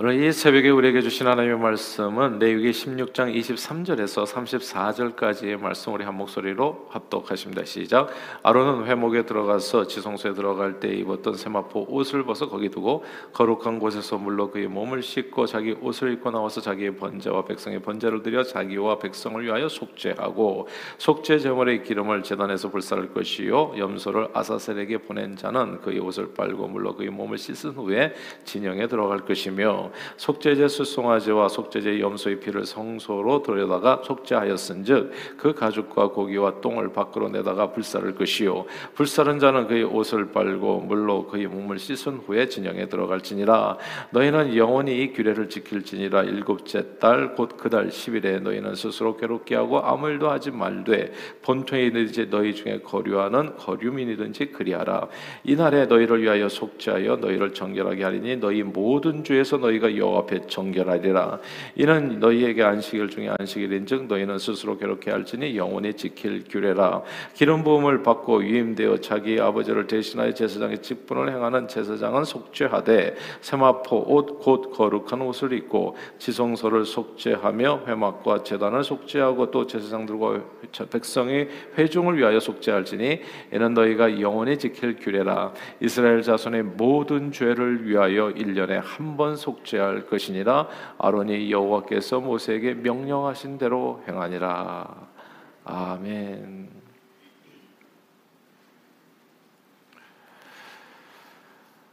오늘 이 새벽에 우리에게 주신 하나님의 말씀은 레위기 16장 23절에서 34절까지의 말씀 우리 한 목소리로 합독하십니다. 시작. 아론은 회목에 들어가서 지성소에 들어갈 때 입었던 세마포 옷을 벗어 거기 두고 거룩한 곳에서 물로 그의 몸을 씻고 자기 옷을 입고 나와서 자기의 번제와 백성의 번제를 드려 자기와 백성을 위하여 속죄하고 속죄 제물의 기름을 제단에서 불사를 것이요 염소를 아사셀에게 보낸 자는 그의 옷을 빨고 물로 그의 몸을 씻은 후에 진영에 들어갈 것이며 속죄제 수송아지와 속죄제 염소의 피를 성소로 들여다가 속죄하였은즉 그 가죽과 고기와 똥을 밖으로 내다가 불사를 것이요. 불사른 자는 그의 옷을 빨고 물로 그의 몸을 씻은 후에 진영에 들어갈지니라. 너희는 영원히 이 규례를 지킬지니라. 일곱째 달 곧 그달 10일에 너희는 스스로 괴롭게 하고 아무 일도 하지 말되 본토이든지 너희 중에 거류하는 거류민이든지 그리하라. 이날에 너희를 위하여 속죄하여 너희를 정결하게 하리니 너희 모든 주에서 너희 너희가 여호와 앞에 정결하리라. 이는 너희에게 안식일 중에 안식일인즉 너희는 스스로 괴롭게 할지니 영원히 지킬 규례라. 기름 부음을 받고 위임되어 자기 아버지를 대신하여 제사장의 직분을 행하는 제사장은 속죄하되 세마포 옷 곧 거룩한 옷을 입고 지성소를 속죄하며 회막과 제단을 속죄하고 또 제사장들과 백성의 회중을 위하여 속죄할지니 이는 너희가 영원히 지킬 규례라. 이스라엘 자손의 모든 죄를 위하여 1년에 한 번 속죄 속죄할 것이니라 아론이 여호와께서 모세에게 명령하신 대로 행하니라 아멘.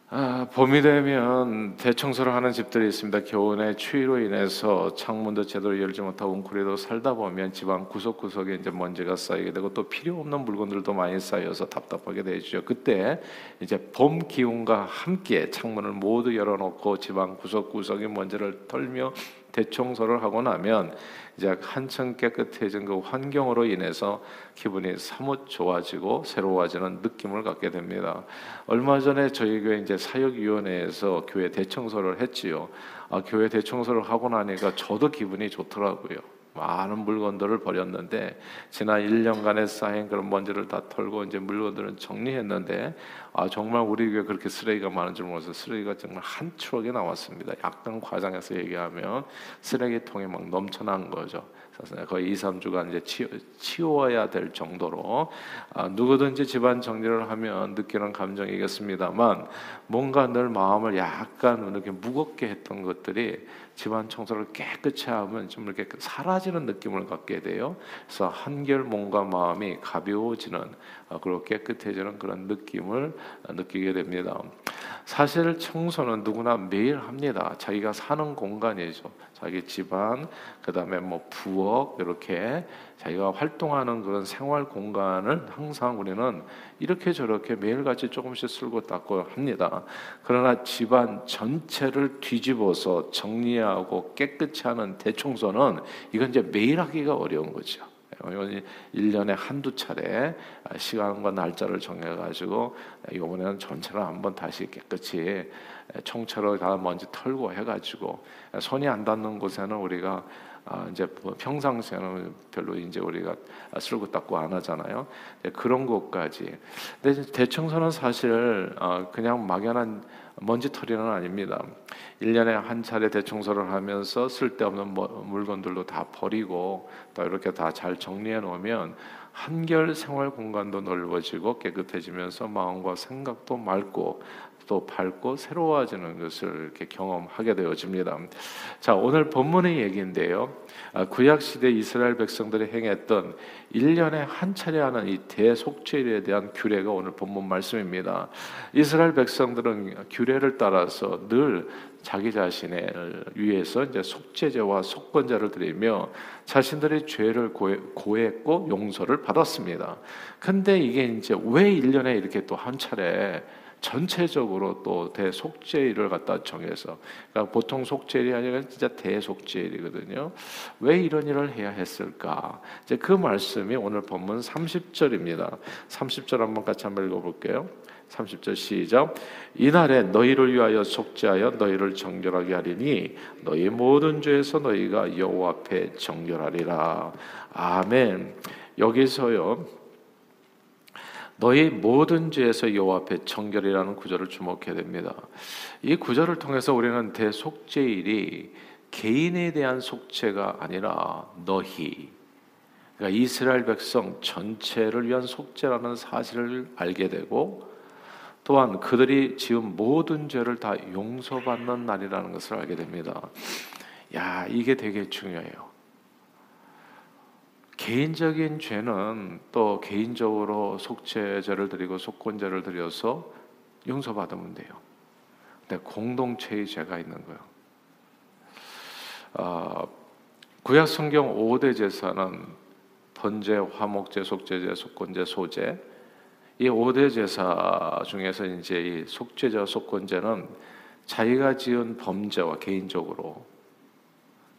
아, 봄이 되면 대청소를 하는 집들이 있습니다. 겨울에 추위로 인해서 창문도 제대로 열지 못하고 웅크리도 살다 보면 집안 구석구석에 이제 먼지가 쌓이게 되고 또 필요 없는 물건들도 많이 쌓여서 답답하게 되죠. 그때 이제 봄 기운과 함께 창문을 모두 열어놓고 집안 구석구석의 먼지를 털며 대청소를 하고 나면 이제 한층 깨끗해진 그 환경으로 인해서 기분이 사뭇 좋아지고 새로워지는 느낌을 갖게 됩니다. 얼마 전에 저희 교회 이제 사역위원회에서 교회 대청소를 했지요. 아, 교회 대청소를 하고 나니까 저도 기분이 좋더라고요. 많은 물건들을 버렸는데 지난 1년간에 쌓인 그런 먼지를 다 털고 이제 물건들은 정리했는데 아 정말 우리 교회 그렇게 쓰레기가 많은 줄 몰라서 쓰레기가 정말 한 추억이 나왔습니다. 약간 과장해서 얘기하면 쓰레기통이 막 넘쳐난 거죠. 거의 2, 3주간 이제 치워, 야될 정도로 아, 누구든지 집안 정리를 하면 느끼는 감정이겠습니다만 뭔가 늘 마음을 약간 이렇게 무겁게 했던 것들이 집안 청소를 깨끗이 하면 좀 이렇게 사라지는 느낌을 갖게 돼요. 그래서 한결 몸과 마음이 가벼워지는 어, 그리고 깨끗해지는 그런 느낌을 느끼게 됩니다. 사실 청소는 누구나 매일 합니다. 자기가 사는 공간이죠. 자기 집안, 그 다음에 뭐 부엌 이렇게 자기가 활동하는 그런 생활 공간을 항상 우리는 이렇게 저렇게 매일같이 조금씩 쓸고 닦고 합니다. 그러나 집안 전체를 뒤집어서 정리하고 깨끗이 하는 대청소는 이건 이제 매일 하기가 어려운 거죠. 이건 1년에 한두 차례 시간과 날짜를 정해가지고 이번에는 전체를 한번 다시 깨끗이 청처로 다 먼지 털고 해가지고 손이 안 닿는 곳에는 우리가 아, 이제 뭐 평상시에는 별로 이제 우리가 쓸고 닦고 안 하잖아요. 그런 것까지. 근데 대청소는 사실 어, 그냥 막연한 먼지털이는 아닙니다. 1년에 한 차례 대청소를 하면서 쓸데없는 물건들도 다 버리고 또 이렇게 다 잘 정리해 놓으면 한결 생활 공간도 넓어지고 깨끗해지면서 마음과 생각도 맑고 또 밝고 새로워지는 것을 이렇게 경험하게 되어집니다. 자, 오늘 본문의 얘기인데요. 아, 구약 시대 이스라엘 백성들이 행했던 1년에 한 차례 하는 이 대속죄에 대한 규례가 오늘 본문 말씀입니다. 이스라엘 백성들은 규례를 따라서 늘 자기 자신을 위해서 이제 속죄제와 속건제를 드리며 자신들의 죄를 고했고 용서를 받았습니다. 근데 이게 이제 왜 1년에 이렇게 또 한 차례 전체적으로 또 대속죄일을 갖다 정해서 그러니까 보통 속죄일이 아니라 진짜 대속죄일이거든요. 왜 이런 일을 해야 했을까? 이제 그 말씀이 오늘 본문 30절입니다. 30절 한번 같이 한번 읽어 볼게요. 30절 시작. 이날에 너희를 위하여 속죄하여 너희를 정결하게 하리니 너희 모든 죄에서 너희가 여호와 앞에 정결하리라. 아멘. 여기서요. 너희 모든 죄에서 여호와 앞에 정결이라는 구절을 주목해야 됩니다. 이 구절을 통해서 우리는 대속죄일이 개인에 대한 속죄가 아니라 너희 그러니까 이스라엘 백성 전체를 위한 속죄라는 사실을 알게 되고 또한 그들이 지은 모든 죄를 다 용서받는 날이라는 것을 알게 됩니다. 야, 이게 되게 중요해요. 개인적인 죄는 또 개인적으로 속죄제를 드리고 속건제를 드려서 용서받으면 돼요. 근데 공동체의 죄가 있는 거예요. 어, 구약 성경 5대 제사는 번제, 화목제, 속죄제, 속건제, 소제 이 5대 제사 중에서 이제 이 속죄제와 속건제는 자기가 지은 범죄와 개인적으로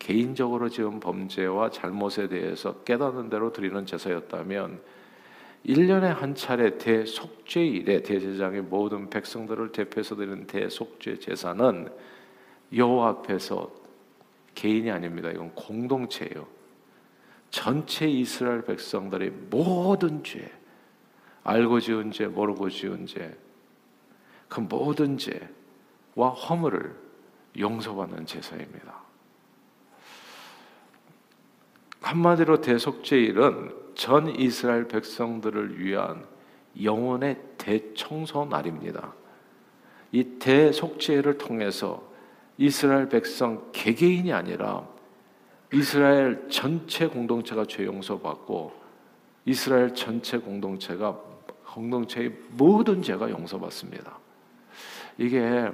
개인적으로 지은 범죄와 잘못에 대해서 깨닫는 대로 드리는 제사였다면 1년에 한 차례 대속죄일에 대제장의 모든 백성들을 대표해서 드리는 대속죄 제사는 여호와 앞에서 개인이 아닙니다. 이건 공동체예요. 전체 이스라엘 백성들의 모든 죄, 알고 지은 죄, 모르고 지은 죄, 그 모든 죄와 허물을 용서받는 제사입니다. 한마디로 대속죄일은 전 이스라엘 백성들을 위한 영혼의 대청소 날입니다. 이 대속죄를 통해서 이스라엘 백성 개개인이 아니라 이스라엘 전체 공동체가 죄 용서받고 이스라엘 전체 공동체가 공동체의 모든 죄가 용서받습니다. 이게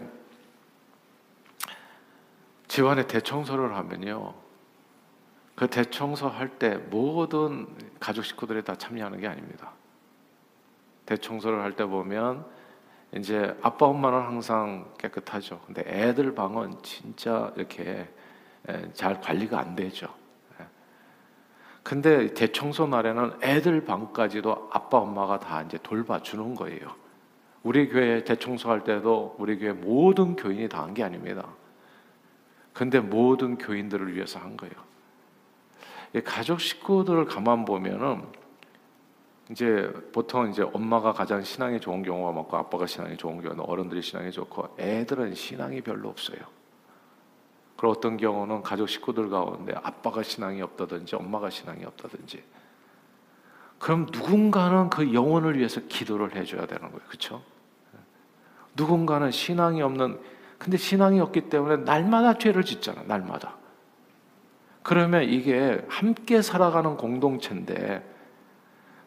집안에 대청소를 하면요. 그 대청소 할 때 모든 가족 식구들이 다 참여하는 게 아닙니다. 대청소를 할 때 보면 이제 아빠 엄마는 항상 깨끗하죠. 근데 애들 방은 진짜 이렇게 잘 관리가 안 되죠. 근데 대청소 날에는 애들 방까지도 아빠 엄마가 다 이제 돌봐주는 거예요. 우리 교회 대청소할 때도 우리 교회 모든 교인이 다 한 게 아닙니다. 근데 모든 교인들을 위해서 한 거예요. 가족 식구들을 가만 보면은 이제 보통 이제 엄마가 가장 신앙이 좋은 경우가 많고 아빠가 신앙이 좋은 경우는 어른들이 신앙이 좋고 애들은 신앙이 별로 없어요. 그리고 어떤 경우는 가족 식구들 가운데 아빠가 신앙이 없다든지 엄마가 신앙이 없다든지 그럼 누군가는 그 영혼을 위해서 기도를 해줘야 되는 거예요. 그렇죠? 누군가는 신앙이 없는 근데 신앙이 없기 때문에 날마다 죄를 짓잖아. 날마다. 그러면 이게 함께 살아가는 공동체인데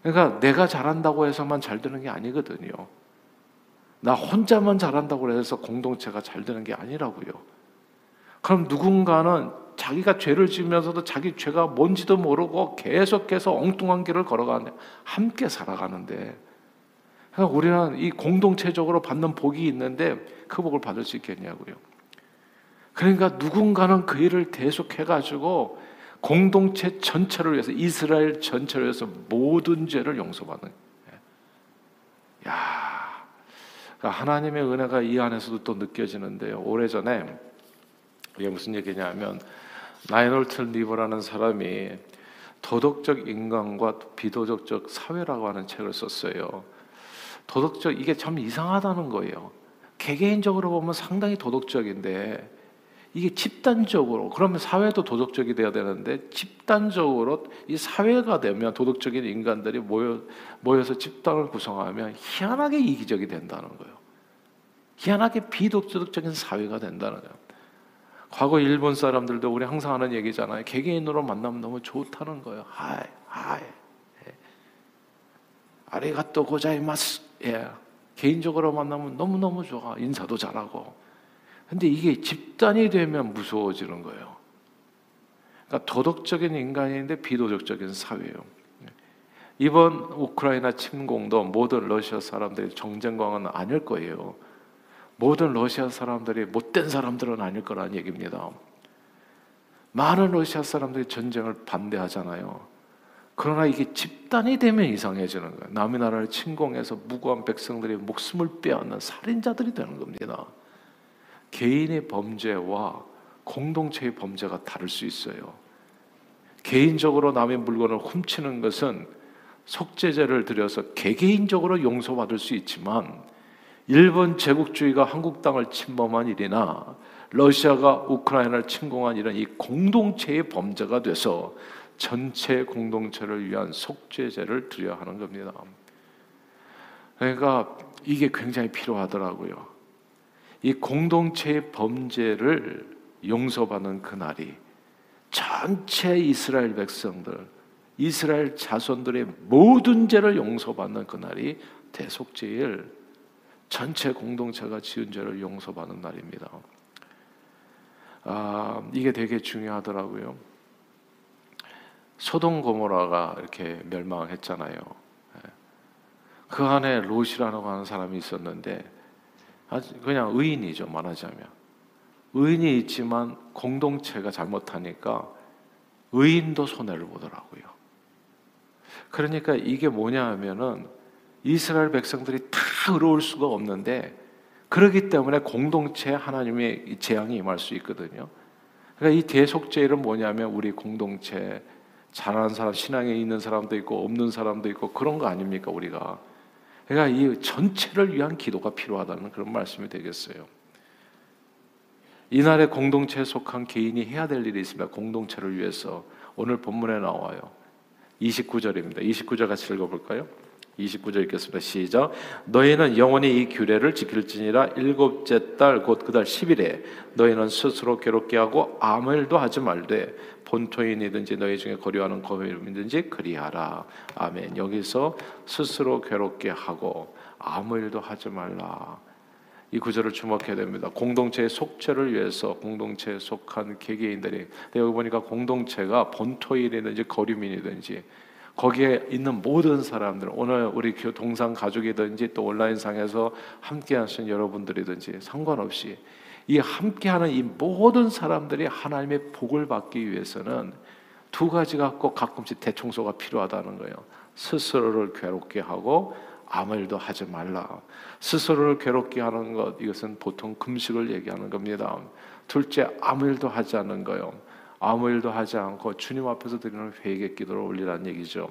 그러니까 내가 잘한다고 해서만 잘 되는 게 아니거든요. 나 혼자만 잘한다고 해서 공동체가 잘 되는 게 아니라고요. 그럼 누군가는 자기가 죄를 지으면서도 자기 죄가 뭔지도 모르고 계속해서 엉뚱한 길을 걸어가는 함께 살아가는데 그러니까 우리는 이 공동체적으로 받는 복이 있는데 그 복을 받을 수 있겠냐고요. 그러니까 누군가는 그 일을 계속해 가지고 공동체 전체를 위해서 이스라엘 전체를 위해서 모든 죄를 용서받는. 야, 그러니까 하나님의 은혜가 이 안에서도 또 느껴지는데요. 오래 전에 이게 무슨 얘기냐면 나인홀튼 리버라는 사람이 도덕적 인간과 비도덕적 사회라고 하는 책을 썼어요. 도덕적 이게 참 이상하다는 거예요. 개개인적으로 보면 상당히 도덕적인데 이게 집단적으로 그러면 사회도 도덕적이 돼야 되는데 집단적으로 이 사회가 되면 도덕적인 인간들이 모여 모여서 집단을 구성하면 희한하게 이기적이 된다는 거예요. 희한하게 비도덕적인 사회가 된다는 거예요. 과거 일본 사람들도 우리 항상 하는 얘기잖아요. 개개인으로 만나면 너무 좋다는 거예요. はい, はい. 예. ありがとうございます. 예. 개인적으로 만나면 너무 너무 좋아. 인사도 잘하고. 근데 이게 집단이 되면 무서워지는 거예요. 그러니까 도덕적인 인간인데 비도덕적인 사회예요. 이번 우크라이나 침공도 모든 러시아 사람들이 전쟁광은 아닐 거예요. 모든 러시아 사람들이 못된 사람들은 아닐 거라는 얘기입니다. 많은 러시아 사람들이 전쟁을 반대하잖아요. 그러나 이게 집단이 되면 이상해지는 거예요. 남의 나라를 침공해서 무고한 백성들이 목숨을 빼앗는 살인자들이 되는 겁니다. 개인의 범죄와 공동체의 범죄가 다를 수 있어요. 개인적으로 남의 물건을 훔치는 것은 속죄제를 드려서 개개인적으로 용서받을 수 있지만 일본 제국주의가 한국 땅을 침범한 일이나 러시아가 우크라이나를 침공한 이런 이 공동체의 범죄가 돼서 전체 공동체를 위한 속죄제를 드려야 하는 겁니다. 그러니까 이게 굉장히 필요하더라고요. 이 공동체의 범죄를 용서받는 그날이 전체 이스라엘 백성들, 이스라엘 자손들의 모든 죄를 용서받는 그날이 대속죄일 전체 공동체가 지은 죄를 용서받는 날입니다. 아, 이게 되게 중요하더라고요. 소동 고모라가 이렇게 멸망했잖아요. 예. 그 안에 롯이라고 하는 사람이 있었는데 그냥 의인이죠 말하자면 의인이 있지만 공동체가 잘못하니까 의인도 손해를 보더라고요. 그러니까 이게 뭐냐 하면은 이스라엘 백성들이 다 의로울 수가 없는데 그렇기 때문에 공동체 하나님의 재앙이 임할 수 있거든요. 그러니까 이 대속죄는 뭐냐면 우리 공동체 잘하는 사람, 신앙에 있는 사람도 있고 없는 사람도 있고 그런 거 아닙니까 우리가? 그러니까 이 전체를 위한 기도가 필요하다는 그런 말씀이 되겠어요. 이날에 공동체에 속한 개인이 해야 될 일이 있습니다. 공동체를 위해서 오늘 본문에 나와요. 29절입니다. 29절 같이 읽어볼까요? 29절 읽겠습니다. 시작. 너희는 영원히 이 규례를 지킬지니라 일곱째 달 곧 그달 10일에 너희는 스스로 괴롭게 하고 아무 일도 하지 말되 본토인이든지 너희 중에 거류하는 거민이든지 그리하라. 아멘. 여기서 스스로 괴롭게 하고 아무 일도 하지 말라. 이 구절을 주목해야 됩니다. 공동체의 속죄를 위해서 공동체에 속한 개개인들이 여기 보니까 공동체가 본토인이든지 거류민이든지 거기에 있는 모든 사람들 오늘 우리 동상 가족이든지 또 온라인상에서 함께 하신 여러분들이든지 상관없이 이 함께하는 이 모든 사람들이 하나님의 복을 받기 위해서는 두 가지가 꼭 가끔씩 대청소가 필요하다는 거예요. 스스로를 괴롭게 하고 아무 일도 하지 말라. 스스로를 괴롭게 하는 것 이것은 보통 금식을 얘기하는 겁니다. 둘째 아무 일도 하지 않는 거요. 아무 일도 하지 않고 주님 앞에서 드리는 회개 기도를 올리라는 얘기죠.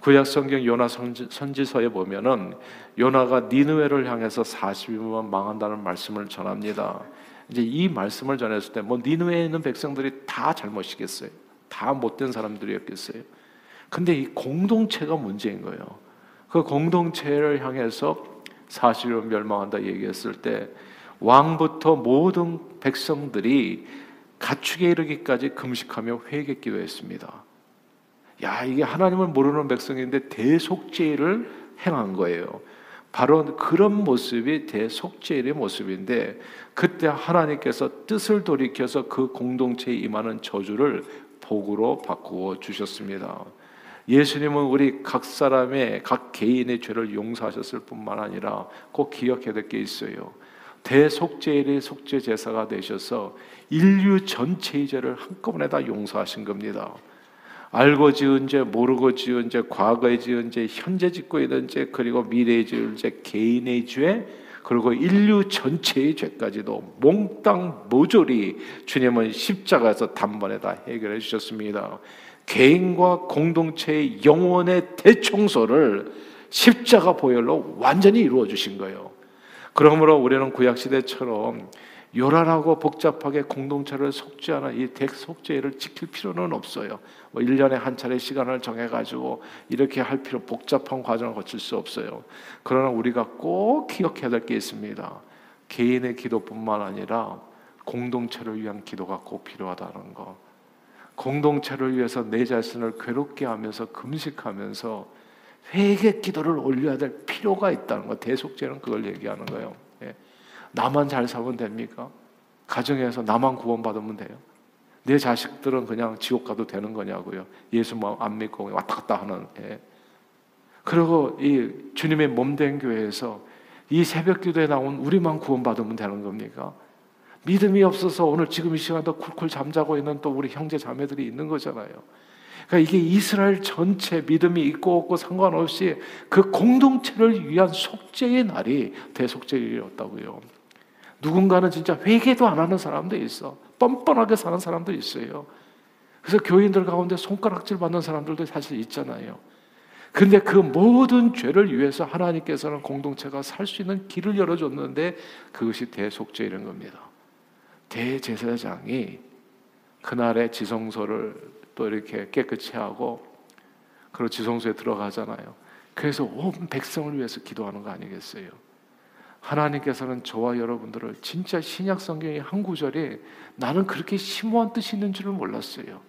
구약 성경 요나 선지, 서에 보면은 요나가 니느웨를 향해서 40일만 망한다는 말씀을 전합니다. 이제 이 말씀을 전했을 때 뭐 니느웨에 있는 백성들이 다 잘못이겠어요. 다 못된 사람들이었겠어요. 근데 이 공동체가 문제인 거예요. 그 공동체를 향해서 40일 멸망한다 얘기했을 때 왕부터 모든 백성들이 가축에 이르기까지 금식하며 회개 기도했습니다. 야, 이게 하나님을 모르는 백성인데 대속죄를 행한 거예요. 바로 그런 모습이 대속죄의 모습인데 그때 하나님께서 뜻을 돌이켜서 그 공동체에 임하는 저주를 복으로 바꾸어 주셨습니다. 예수님은 우리 각 사람의 각 개인의 죄를 용서하셨을 뿐만 아니라 꼭 기억해야 될 게 있어요. 대속죄일의 속죄 제사가 되셔서 인류 전체의 죄를 한꺼번에 다 용서하신 겁니다. 알고 지은 죄, 모르고 지은 죄, 과거에 지은 죄, 현재 짓고 있는 죄, 그리고 미래에 지은 죄, 개인의 죄, 그리고 인류 전체의 죄까지도 몽땅 모조리 주님은 십자가에서 단번에 다 해결해 주셨습니다. 개인과 공동체의 영원의 대청소를 십자가 보혈로 완전히 이루어 주신 거예요. 그러므로 우리는 구약 시대처럼 요란하고 복잡하게 공동체를 속죄하는 이 대속죄를 지킬 필요는 없어요. 뭐 1년에 한 차례 시간을 정해 가지고 이렇게 할 필요 복잡한 과정을 거칠 수 없어요. 그러나 우리가 꼭 기억해야 될 게 있습니다. 개인의 기도뿐만 아니라 공동체를 위한 기도가 꼭 필요하다는 거. 공동체를 위해서 내 자신을 괴롭게 하면서 금식하면서 회개 기도를 올려야 될 필요가 있다는 거. 대속죄는 그걸 얘기하는 거예요. 예. 나만 잘 살면 됩니까? 가정에서 나만 구원받으면 돼요. 내 자식들은 그냥 지옥 가도 되는 거냐고요. 예수 안 믿고 왔다 갔다 하는. 예. 그리고 이 주님의 몸 된 교회에서 이 새벽 기도에 나온 우리만 구원받으면 되는 겁니까? 믿음이 없어서 오늘 지금 이 시간도 쿨쿨 잠자고 있는 또 우리 형제 자매들이 있는 거잖아요. 그러니까 이게 이스라엘 전체 믿음이 있고 없고 상관없이 그 공동체를 위한 속죄의 날이 대속죄일이었다고요. 누군가는 진짜 회개도 안 하는 사람도 있어. 뻔뻔하게 사는 사람도 있어요. 그래서 교인들 가운데 손가락질 받는 사람들도 사실 있잖아요. 근데 그 모든 죄를 위해서 하나님께서는 공동체가 살 수 있는 길을 열어줬는데 그것이 대속죄이는 겁니다. 대제사장이 그날의 지성소를 또 이렇게 깨끗이 하고 그리고 지성소에 들어가잖아요. 그래서 온 백성을 위해서 기도하는 거 아니겠어요? 하나님께서는 저와 여러분들을 진짜 신약 성경의 한 구절에 나는 그렇게 심오한 뜻이 있는 줄을 몰랐어요.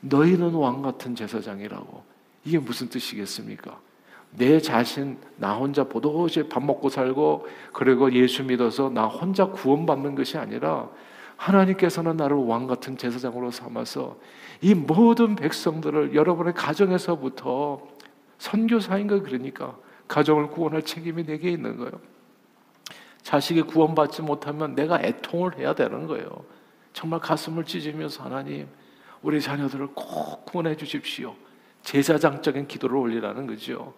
너희는 왕 같은 제사장이라고. 이게 무슨 뜻이겠습니까? 내 자신 나 혼자 보도시 밥 먹고 살고 그리고 예수 믿어서 나 혼자 구원받는 것이 아니라 하나님께서는 나를 왕 같은 제사장으로 삼아서 이 모든 백성들을 여러분의 가정에서부터 선교사인 거 그러니까 가정을 구원할 책임이 내게 있는 거예요. 자식이 구원받지 못하면 내가 애통을 해야 되는 거예요. 정말 가슴을 찢으면서 하나님, 우리 자녀들을 꼭 구원해 주십시오. 제사장적인 기도를 올리라는 거죠.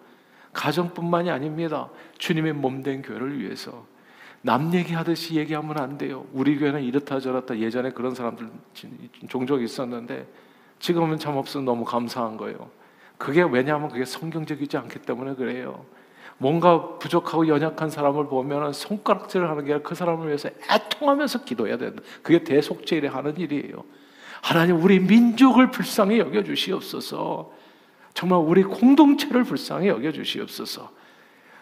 가정뿐만이 아닙니다. 주님의 몸된 교회를 위해서 남 얘기하듯이 얘기하면 안 돼요. 우리 교회는 이렇다 저렇다 예전에 그런 사람들 종종 있었는데 지금은 참 없어서 너무 감사한 거예요. 그게 왜냐하면 그게 성경적이지 않기 때문에 그래요. 뭔가 부족하고 연약한 사람을 보면 손가락질을 하는 게 아니라 그 사람을 위해서 애통하면서 기도해야 된다. 그게 대속죄에 하는 일이에요. 하나님 우리 민족을 불쌍히 여겨 주시옵소서. 정말 우리 공동체를 불쌍히 여겨 주시옵소서.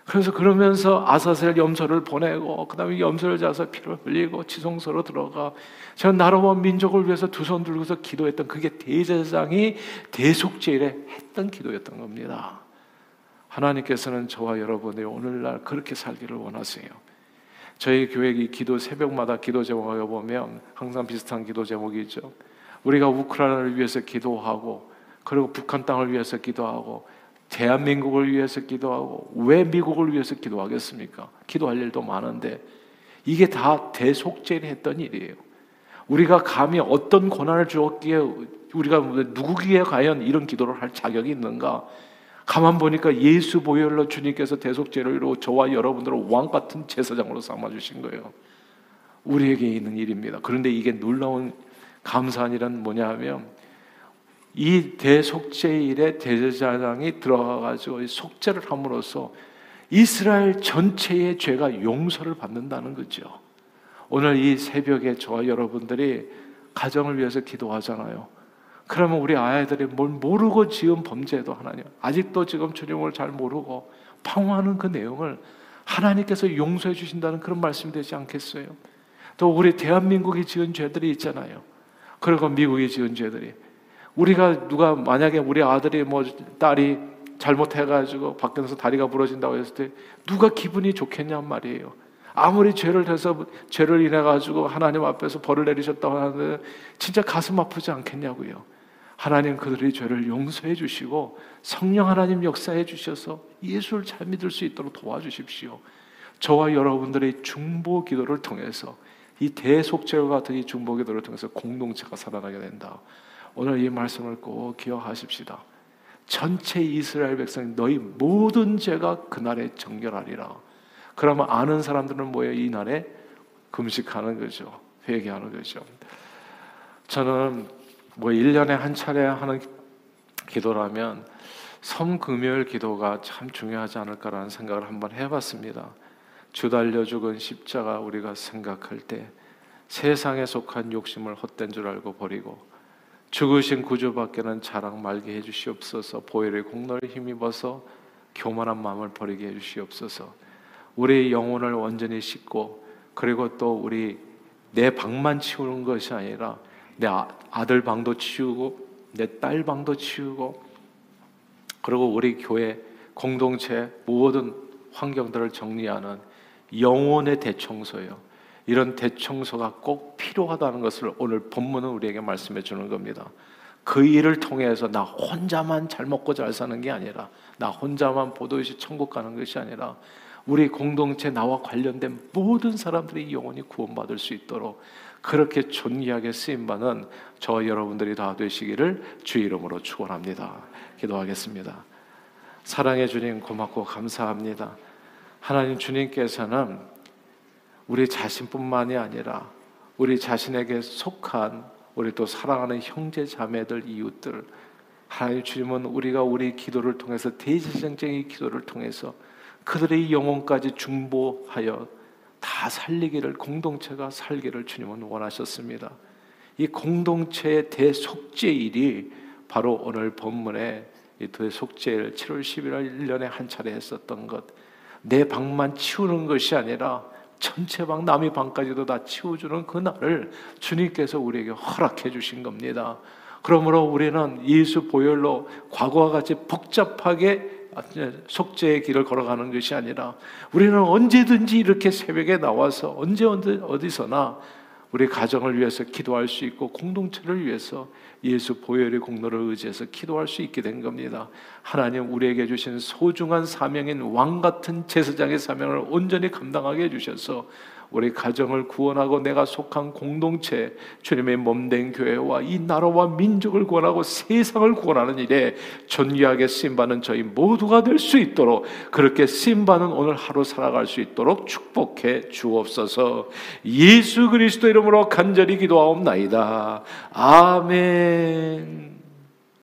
그래서 그러면서 아사셀 염소를 보내고 그다음에 염소를 자서 피를 흘리고 지성소로 들어가 저 나라와 민족을 위해서 두 손 들고서 기도했던 그게 대제사장이 대속죄일에 했던 기도였던 겁니다. 하나님께서는 저와 여러분이 오늘날 그렇게 살기를 원하세요. 저희 교회 기도 새벽마다 기도 제목을 보면 항상 비슷한 기도 제목이 죠 우리가 우크라이나를 위해서 기도하고 그리고 북한 땅을 위해서 기도하고 대한민국을 위해서 기도하고 왜 미국을 위해서 기도하겠습니까? 기도할 일도 많은데 이게 다 대속죄를 했던 일이에요. 우리가 감히 어떤 고난을 주었기에 우리가 누구기에 과연 이런 기도를 할 자격이 있는가? 가만 보니까 예수 보혈로 주님께서 이루고 저와 여러분들을 왕 같은 제사장으로 삼아 주신 거예요. 우리에게 있는 일입니다. 그런데 이게 놀라운 감사한 일은 뭐냐면 이 대속죄일에 대제사장이 들어가 가지고 속죄를 함으로써 이스라엘 전체의 죄가 용서를 받는다는 거죠. 오늘 이 새벽에 저와 여러분들이 가정을 위해서 기도하잖아요. 그러면 우리 아이들이 뭘 모르고 지은 범죄도 하나님 아직도 지금 주님을 잘 모르고 방황하는 그 내용을 하나님께서 용서해 주신다는 그런 말씀이 되지 않겠어요? 또 우리 대한민국이 지은 죄들이 있잖아요. 그리고 미국이 지은 죄들이 우리가 누가 만약에 우리 아들이 뭐 딸이 잘못해가지고 밖에서 다리가 부러진다고 했을 때 누가 기분이 좋겠냔 말이에요. 아무리 죄를 해서 죄를 인해 가지고 하나님 앞에서 벌을 내리셨다고 하는데 진짜 가슴 아프지 않겠냐고요. 하나님 그들의 죄를 용서해 주시고 성령 하나님 역사해 주셔서 예수를 잘 믿을 수 있도록 도와주십시오. 저와 여러분들의 중보 기도를 통해서 이 대속죄와 같은 이 중보 기도를 통해서 공동체가 살아나게 된다. 오늘 이 말씀을 꼭 기억하십시다. 전체 이스라엘 백성 너희 모든 죄가 그날에 정결하리라. 그러면 아는 사람들은 뭐예요? 이 날에 금식하는 거죠. 회개하는 거죠. 저는 뭐 1년에 한 차례 하는 기도라면 섬금요일 기도가 참 중요하지 않을까라는 생각을 한번 해봤습니다. 주 달려 죽은 십자가 우리가 생각할 때 세상에 속한 욕심을 헛된 줄 알고 버리고 죽으신 구주밖에는 자랑 말게 해주시옵소서 보혈의 공로를 힘입어서 교만한 마음을 버리게 해주시옵소서 우리 영혼을 완전히 씻고 그리고 또 우리 내 방만 치우는 것이 아니라 내 아, 아들 방도 치우고 내 딸 방도 치우고 그리고 우리 교회 공동체 모든 환경들을 정리하는 영혼의 대청소예요. 이런 대청소가 꼭 필요하다는 것을 오늘 본문은 우리에게 말씀해 주는 겁니다. 그 일을 통해서 나 혼자만 잘 먹고 잘 사는 게 아니라 나 혼자만 보도시 천국 가는 것이 아니라 우리 공동체 나와 관련된 모든 사람들의 영혼이 구원받을 수 있도록 그렇게 존귀하게 쓰임 받는 저 여러분들이 다 되시기를 주 이름으로 축원합니다. 기도하겠습니다. 사랑해 주님 고맙고 감사합니다. 하나님 주님께서는 우리 자신뿐만이 아니라 우리 자신에게 속한 우리 또 사랑하는 형제 자매들 이웃들 하나님 주님은 우리가 우리 기도를 통해서 대제사장의 기도를 통해서 그들의 영혼까지 중보하여 다 살리기를 공동체가 살기를 주님은 원하셨습니다. 이 공동체의 대속죄일이 바로 오늘 본문에 이 대속죄일 7월 11일 1년에 한 차례 했었던 것. 내 방만 치우는 것이 아니라 전체 방 남의 방까지도 다 치워주는 그 날을 주님께서 우리에게 허락해 주신 겁니다. 그러므로 우리는 예수 보혈로 과거와 같이 복잡하게 속죄의 길을 걸어가는 것이 아니라 우리는 언제든지 이렇게 새벽에 나와서 언제 어디서나 우리 가정을 위해서 기도할 수 있고 공동체를 위해서 예수 보혈의 공로를 의지해서 기도할 수 있게 된 겁니다. 하나님 우리에게 주신 소중한 사명인 왕 같은 제사장의 사명을 온전히 감당하게 해 주셔서 우리 가정을 구원하고 내가 속한 공동체 주님의 몸된 교회와 이 나라와 민족을 구원하고 세상을 구원하는 일에 존귀하게 쓰임 받는 저희 모두가 될 수 있도록 그렇게 쓰임 받는 오늘 하루 살아갈 수 있도록 축복해 주옵소서. 예수 그리스도 이름으로 간절히 기도하옵나이다. 아멘.